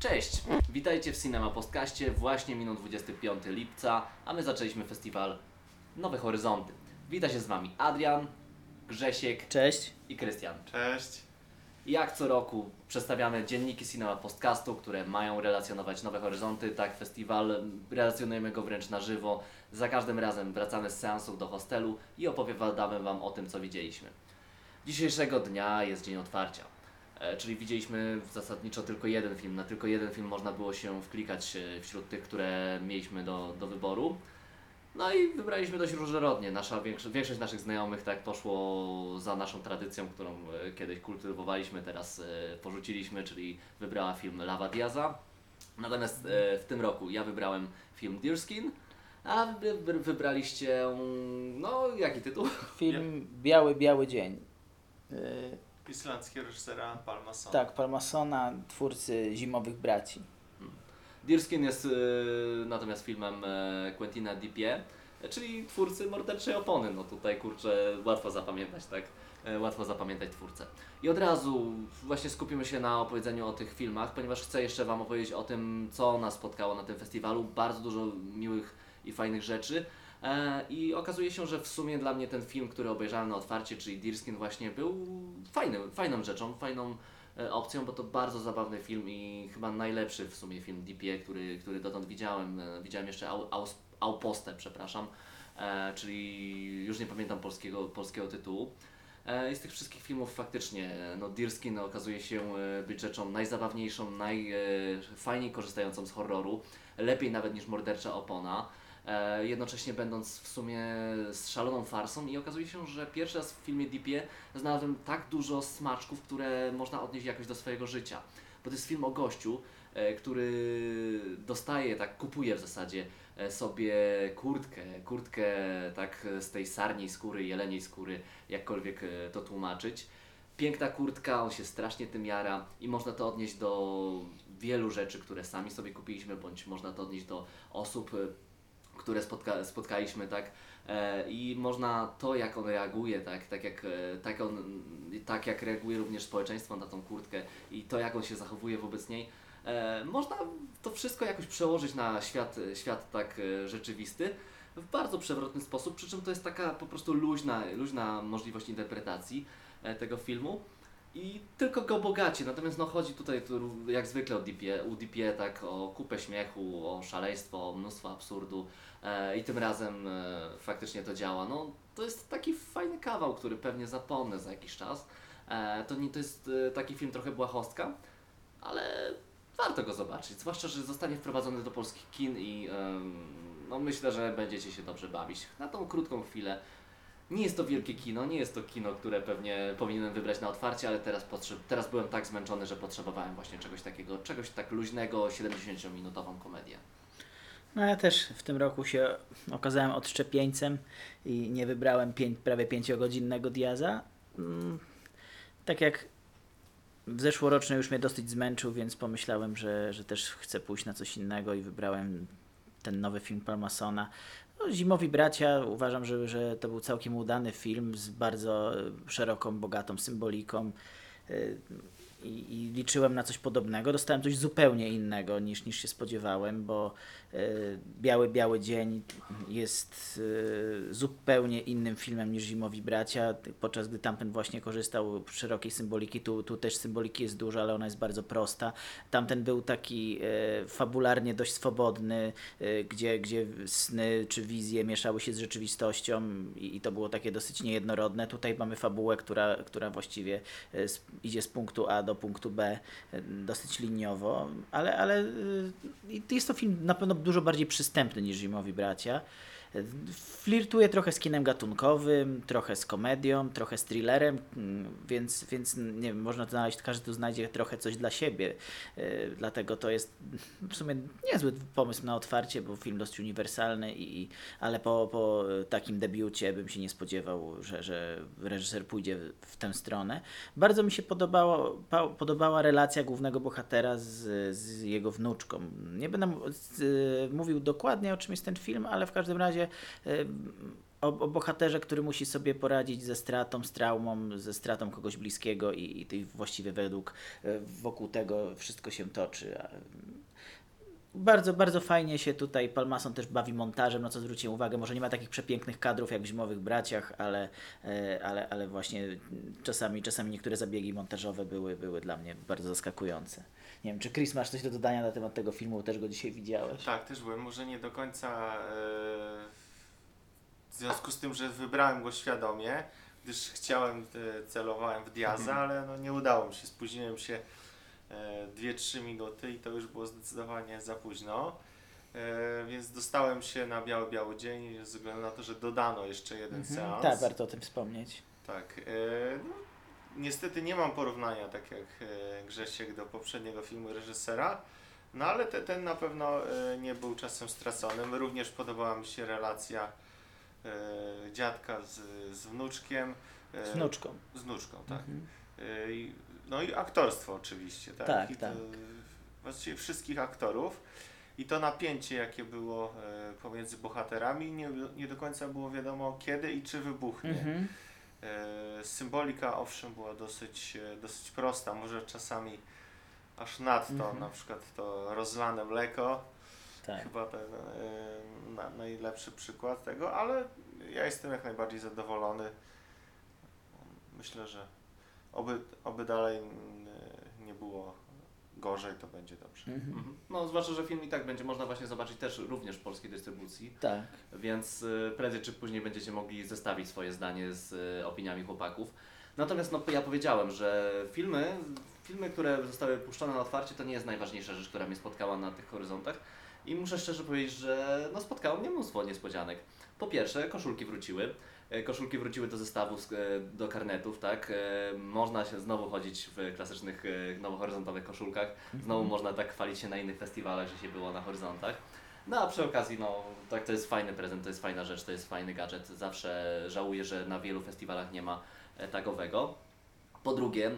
Cześć, witajcie w Cinema Postkaście, właśnie minął 25 lipca, a my zaczęliśmy festiwal Nowe Horyzonty. Wita się z Wami Adrian, Grzesiek Cześć. i Krystian. Cześć. I Jak co roku przedstawiamy dzienniki Cinema Podcastu, które mają relacjonować Nowe Horyzonty. Tak, festiwal, relacjonujemy go wręcz na żywo. Za każdym razem wracamy z seansów do hostelu i opowiadamy Wam o tym, co widzieliśmy. Dzisiejszego dnia jest dzień otwarcia, czyli widzieliśmy zasadniczo tylko jeden film. Na tylko jeden film można było się wklikać e, wśród tych, które mieliśmy do, do wyboru. No i wybraliśmy dość różnorodnie. Nasza większość, większość naszych znajomych tak poszło za naszą tradycją, którą e, kiedyś kultywowaliśmy, teraz e, porzuciliśmy, czyli wybrała film Lava Diaza. Natomiast e, w tym roku ja wybrałem film Deerskin, a wy wy- wybraliście, mm, no jaki tytuł? Film Biały, Biały Dzień. Yy, Islandzki reżysera Palma tak, Palmasona, twórcy Zimowych Braci. Deerskin jest e, natomiast filmem e, Quentina Dipie, e, czyli twórcy Morderczej Opony. No tutaj kurczę, łatwo zapamiętać, tak? E, Łatwo zapamiętać twórcę. I od razu właśnie skupimy się na opowiedzeniu o tych filmach, ponieważ chcę jeszcze Wam opowiedzieć o tym, co nas spotkało na tym festiwalu. Bardzo dużo miłych i fajnych rzeczy. E, I okazuje się, że w sumie dla mnie ten film, który obejrzałem na otwarcie, czyli Deerskin właśnie był fajnym, fajną rzeczą, fajną e, opcją, bo to bardzo zabawny film i chyba najlepszy w sumie film DPA, który, który dotąd widziałem. E, Widziałem jeszcze Au- Aus- przepraszam, czyli już nie pamiętam polskiego, polskiego tytułu. I z tych wszystkich filmów faktycznie, no Deerskin okazuje się być rzeczą najzabawniejszą, najfajniej korzystającą z horroru, lepiej nawet niż Mordercza Opona, jednocześnie będąc w sumie z szaloną farsą i okazuje się, że pierwszy raz w filmie Deepie znalazłem tak dużo smaczków, które można odnieść jakoś do swojego życia. Bo to jest film o gościu, e, który dostaje, tak kupuje w zasadzie e, sobie kurtkę, kurtkę tak z tej sarniej skóry, jeleniej skóry, jakkolwiek e, to tłumaczyć. Piękna kurtka, on się strasznie tym jara i można to odnieść do wielu rzeczy, które sami sobie kupiliśmy, bądź można to odnieść do osób, e, które spotka, spotkaliśmy, tak? E, I można to, jak on reaguje, tak, tak, jak, e, tak, on, tak jak reaguje również społeczeństwo na tą kurtkę i to, jak on się zachowuje wobec niej, e, można to wszystko jakoś przełożyć na świat, świat tak rzeczywisty w bardzo przewrotny sposób, przy czym to jest taka po prostu luźna, luźna możliwość interpretacji tego filmu. I tylko go bogaci, natomiast no chodzi tutaj tu, jak zwykle o DP, u DP tak o kupę śmiechu, o szaleństwo, o mnóstwo absurdu e, i tym razem e, faktycznie to działa. No to jest taki fajny kawał, który pewnie zapomnę za jakiś czas. E, to, nie, to jest e, taki film trochę błahostka, ale warto go zobaczyć, zwłaszcza, że zostanie wprowadzony do polskich kin i no myślę, że będziecie się dobrze bawić. Na tą krótką chwilę nie jest to wielkie kino, nie jest to kino, które pewnie powinienem wybrać na otwarcie, ale teraz, teraz byłem tak zmęczony, że potrzebowałem właśnie czegoś takiego, czegoś tak luźnego, 70-minutową komedię. No ja też w tym roku się okazałem odszczepieńcem i nie wybrałem pięć, prawie pięciogodzinnego Diaza. Mm, Tak jak zeszłoroczny już mnie dosyć zmęczył, więc pomyślałem, że, że też chcę pójść na coś innego i wybrałem ten nowy film Palmasona. No, Zimowi Bracia uważam, że, że to był całkiem udany film z bardzo szeroką, bogatą symboliką. I, I liczyłem na coś podobnego. Dostałem coś zupełnie innego niż, niż się spodziewałem, bo y, Biały Biały Dzień jest y, zupełnie innym filmem niż Zimowi Bracia, podczas gdy tamten właśnie korzystał z szerokiej symboliki. Tu, tu też symboliki jest dużo, ale ona jest bardzo prosta. Tamten był taki y, fabularnie dość swobodny, gdzie, gdzie sny czy wizje mieszały się z rzeczywistością i, i to było takie dosyć niejednorodne. Tutaj mamy fabułę, która, która właściwie idzie z punktu A do punktu B y, dosyć liniowo, ale, ale y, jest to film na pewno dużo bardziej przystępny niż Zimowi Bracia. Flirtuje trochę z kinem gatunkowym, trochę z komedią, trochę z thrillerem, mm, więc, więc nie wiem, można tu znaleźć, każdy tu znajdzie trochę coś dla siebie. Y, Dlatego to jest w sumie niezły pomysł na otwarcie, bo film dość uniwersalny, i, ale po, po takim debiucie bym się nie spodziewał, że, że reżyser pójdzie w tę stronę. Bardzo mi się podobało, podobała relacja głównego bohatera z, z jego wnuczką. Nie będę mówił dokładnie o czym jest ten film, ale w każdym razie y, o, o bohaterze, który musi sobie poradzić ze stratą, z traumą, ze stratą kogoś bliskiego i, i właściwie według e, wokół tego wszystko się toczy. Bardzo, bardzo fajnie się tutaj Palmason też bawi montażem, na co zwróciłem uwagę. Może nie ma takich przepięknych kadrów jak w Zimowych Braciach, ale, e, ale, ale właśnie czasami, czasami niektóre zabiegi montażowe były, były dla mnie bardzo zaskakujące. Nie wiem, czy Chris masz coś do dodania na temat tego filmu, też go dzisiaj widziałeś? Tak, też byłem może nie do końca e, w związku z tym, że wybrałem go świadomie, gdyż chciałem, e, celowałem w Diaza, ale no nie udało mi się, spóźniłem się 2-3 minuty i to już było zdecydowanie za późno. E, więc dostałem się na biały, biały dzień ze względu na to, że dodano jeszcze jeden Mhm. seans. Tak, warto o tym wspomnieć. Tak. E, no, niestety nie mam porównania, tak jak e, Grzesiek, do poprzedniego filmu reżysera, no ale te, ten na pewno e, nie był czasem straconym. Również podobała mi się relacja e, dziadka z, z wnuczkiem. e, Z wnuczką. Z wnuczką, tak. Mhm. No i aktorstwo oczywiście, tak? Tak, I to, tak. Właściwie wszystkich aktorów. I to napięcie, jakie było e, pomiędzy bohaterami, nie, nie do końca było wiadomo kiedy i czy wybuchnie. Mhm. E, Symbolika owszem była dosyć, e, dosyć prosta, może czasami aż nadto, Mhm. na przykład to rozlane mleko, Tak. chyba ten na, najlepszy przykład tego, ale ja jestem jak najbardziej zadowolony. Myślę, że oby, oby dalej nie było gorzej, to będzie dobrze. Mhm. Mhm. No, zwłaszcza, że film i tak będzie można właśnie zobaczyć też również w polskiej dystrybucji, Tak. więc y, prędzej czy później będziecie mogli zestawić swoje zdanie z y, opiniami chłopaków. Natomiast no, ja powiedziałem, że filmy, filmy, które zostały puszczone na otwarcie, to nie jest najważniejsza rzecz, która mnie spotkała na tych horyzontach. I muszę szczerze powiedzieć, że no, spotkało mnie mnóstwo niespodzianek. Po pierwsze, koszulki wróciły. E, Koszulki wróciły do zestawów, e, do karnetów, tak? E, Można się znowu chodzić w klasycznych, nowohoryzontowych koszulkach. Znowu można tak chwalić się na innych festiwalach, że się było na horyzontach. No a przy okazji, no tak to jest fajny prezent, to jest fajna rzecz, to jest fajny gadżet. Zawsze żałuję, że na wielu festiwalach nie ma tagowego. Po drugie,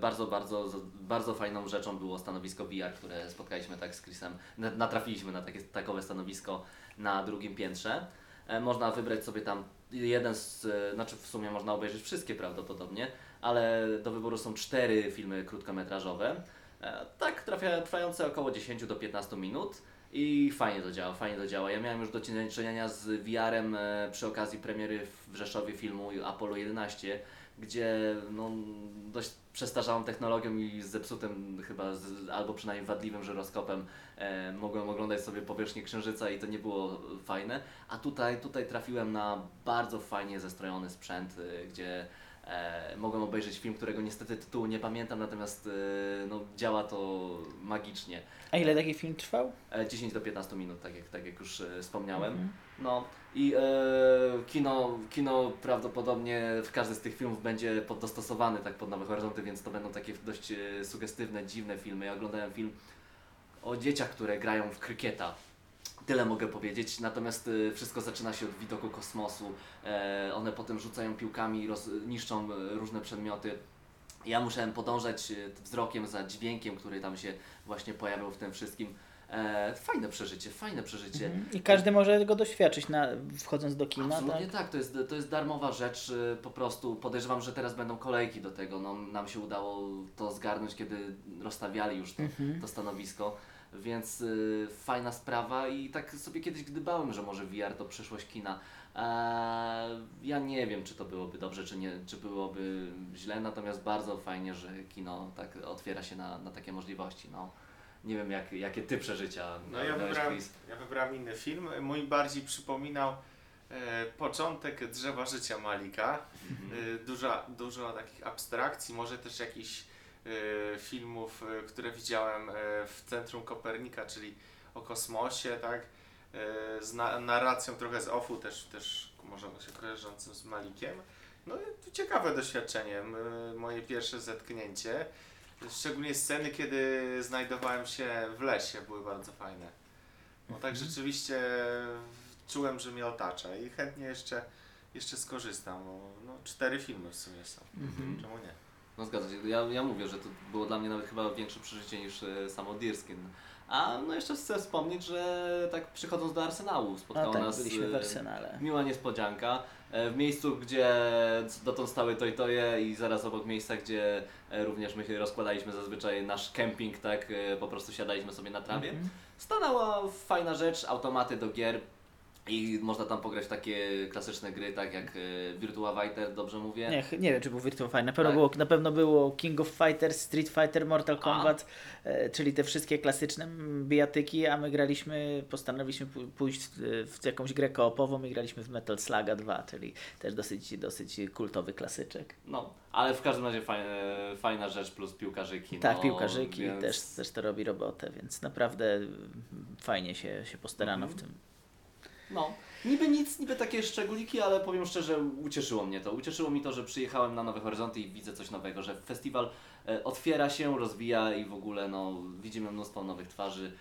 bardzo, bardzo, bardzo fajną rzeczą było stanowisko VR, które spotkaliśmy tak z Chrisem. Na- Natrafiliśmy na takie takowe stanowisko na drugim piętrze. E, Można wybrać sobie tam jeden z, e, znaczy w sumie można obejrzeć wszystkie prawdopodobnie, ale do wyboru są cztery filmy krótkometrażowe. E, Tak, trafia, trwające około 10 do 15 minut. I fajnie to działa, fajnie to działa. Ja miałem już do czynienia z VR-em przy okazji premiery w Rzeszowie filmu Apollo 11, gdzie no, dość przestarzałą technologią i zepsutym chyba, z, albo przynajmniej wadliwym żyroskopem e, mogłem oglądać sobie powierzchnię Księżyca i to nie było fajne. A tutaj, tutaj trafiłem na bardzo fajnie zestrojony sprzęt, e, gdzie e, mogłem obejrzeć film, którego niestety tytułu nie pamiętam, natomiast e, no, działa to magicznie. A ile taki film trwał? E, 10 do 15 minut, tak jak, tak jak już e, wspomniałem. Mhm. No i e, kino, kino prawdopodobnie w każdy z tych filmów będzie pod- dostosowany tak pod Nowe Horyzonty, więc to będą takie dość e, sugestywne, dziwne filmy. Ja oglądałem film o dzieciach, które grają w krykieta. Tyle mogę powiedzieć, natomiast e, wszystko zaczyna się od widoku kosmosu. E, one potem rzucają piłkami, niszczą różne przedmioty. Ja musiałem podążać wzrokiem za dźwiękiem, który tam się właśnie pojawiał w tym wszystkim. E, fajne przeżycie, fajne przeżycie. Mhm. I każdy może go doświadczyć na, wchodząc do kina, Absolutnie tak? tak, to, jest, to jest darmowa rzecz, y, po prostu podejrzewam, że teraz będą kolejki do tego, no, nam się udało to zgarnąć, kiedy rozstawiali już to, Mhm. to stanowisko, więc y, fajna sprawa i tak sobie kiedyś gdybałem, że może VR to przyszłość kina. Eee, ja nie wiem, czy to byłoby dobrze, czy, nie, czy byłoby źle, natomiast bardzo fajnie, że kino tak otwiera się na, na takie możliwości, no. Nie wiem, jak, jakie Ty przeżycia No ja wybrałem, ja wybrałem inny film. Mój bardziej przypominał e, początek drzewa życia Malika. Mhm. E, dużo, dużo takich abstrakcji, może też jakichś e, filmów, e, które widziałem e, w Centrum Kopernika, czyli o kosmosie, tak? E, z na, narracją trochę z OFU, też, też może się kojarzącym z Malikiem. No i ciekawe doświadczenie, moje pierwsze zetknięcie. Szczególnie sceny, kiedy znajdowałem się w lesie, były bardzo fajne. No tak rzeczywiście czułem, że mnie otacza i chętnie jeszcze, jeszcze skorzystam. bo, No, cztery filmy w sumie są. Mhm. Czemu nie? No zgadza się. Ja, ja mówię, że to było dla mnie nawet chyba większe przeżycie niż e, samo Deerskin. A no jeszcze chcę wspomnieć, że tak przychodząc do Arsenału spotkała A tak, nas byliśmy w e, Arsenale. miła niespodzianka. E, W miejscu, gdzie dotąd stały Toy-Toje i zaraz obok miejsca, gdzie e, również my się rozkładaliśmy zazwyczaj nasz kemping, tak e, po prostu siadaliśmy sobie na trawie. Mhm. Stanęła fajna rzecz, automaty do gier i można tam pograć w takie klasyczne gry, tak jak e, Virtua Fighter, dobrze mówię? Nie, nie wiem, czy był Virtua Fighter. Na pewno, Tak. było, na pewno było King of Fighters, Street Fighter, Mortal. Kombat, e, czyli te wszystkie klasyczne bijatyki, a my graliśmy, postanowiliśmy pój- pójść w, w jakąś grę koopową i graliśmy w Metal Sluga 2, czyli też dosyć, dosyć kultowy klasyczek. No, ale w każdym razie fajna, fajna rzecz plus piłkarzyki. Tak, no, piłkarzyki więc... też, też to robi robotę, więc naprawdę fajnie się, się postarano Mhm. w tym. No, niby nic, niby takie szczególiki, ale powiem szczerze, ucieszyło mnie to. Ucieszyło mi to, że przyjechałem na Nowe Horyzonty i widzę coś nowego, że festiwal e, otwiera się, rozwija i w ogóle no, widzimy mnóstwo nowych twarzy.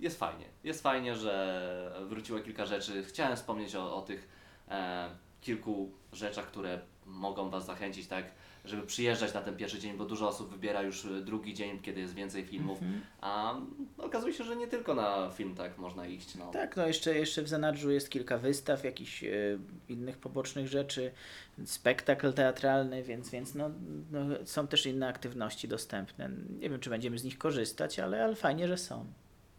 Jest fajnie. Jest fajnie, że wróciło kilka rzeczy. Chciałem wspomnieć o, o tych e, kilku rzeczach, które mogą Was zachęcić, tak, żeby przyjeżdżać na ten pierwszy dzień, bo dużo osób wybiera już e, drugi dzień, kiedy jest więcej filmów, Mhm. a okazuje się, że nie tylko na film tak można iść. No. Tak, no jeszcze, jeszcze w zanadrzu jest kilka wystaw, jakichś e, innych pobocznych rzeczy, spektakl teatralny, więc, więc no, no, są też inne aktywności dostępne. Nie wiem, czy będziemy z nich korzystać, ale, ale fajnie, że są.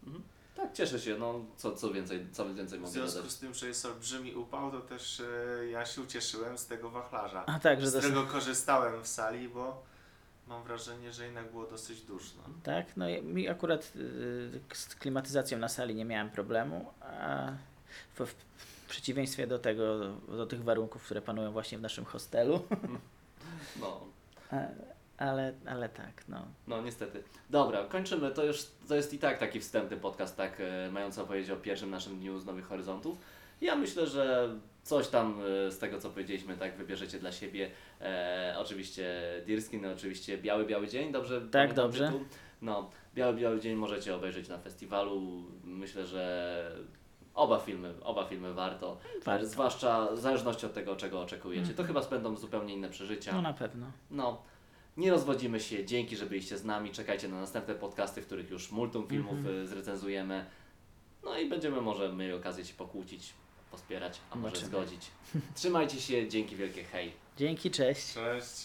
Mhm. Tak, cieszę się. No, co, co więcej, co więcej W mogę związku dodać. z tym, że jest olbrzymi upał, to też e, ja się ucieszyłem z tego wachlarza, A tak, że z dos- którego korzystałem w sali, bo mam wrażenie, że jednak było dosyć duszno. Tak, no i mi akurat y, z klimatyzacją na sali nie miałem problemu, a w, w przeciwieństwie do tego, do tych warunków, które panują właśnie w naszym hostelu, No, a, ale, ale tak, no. no niestety. Dobra, kończymy. To już to jest i tak taki wstępny podcast, tak, e, mający opowiedzieć o pierwszym naszym dniu z Nowych Horyzontów. Ja myślę, że coś tam e, z tego, co powiedzieliśmy, tak, wybierzecie dla siebie. E, oczywiście Dirskin, oczywiście Biały Biały Dzień, dobrze? pamiętam dobrze. tytuł? No, Biały Biały Dzień możecie obejrzeć na festiwalu. Myślę, że oba filmy, oba filmy warto. Warto. Zwłaszcza w zależności od tego, czego oczekujecie. To Mhm. chyba będą zupełnie inne przeżycia. No na pewno. No, nie rozwodzimy się. Dzięki, że byliście z nami. Czekajcie na następne podcasty, w których już multum filmów Mhm. y, zrecenzujemy. No i będziemy może mieli okazję się pokłócić, pospierać, a może Zobaczymy. zgodzić. Trzymajcie się, dzięki wielkie, hej. Dzięki, cześć. Cześć!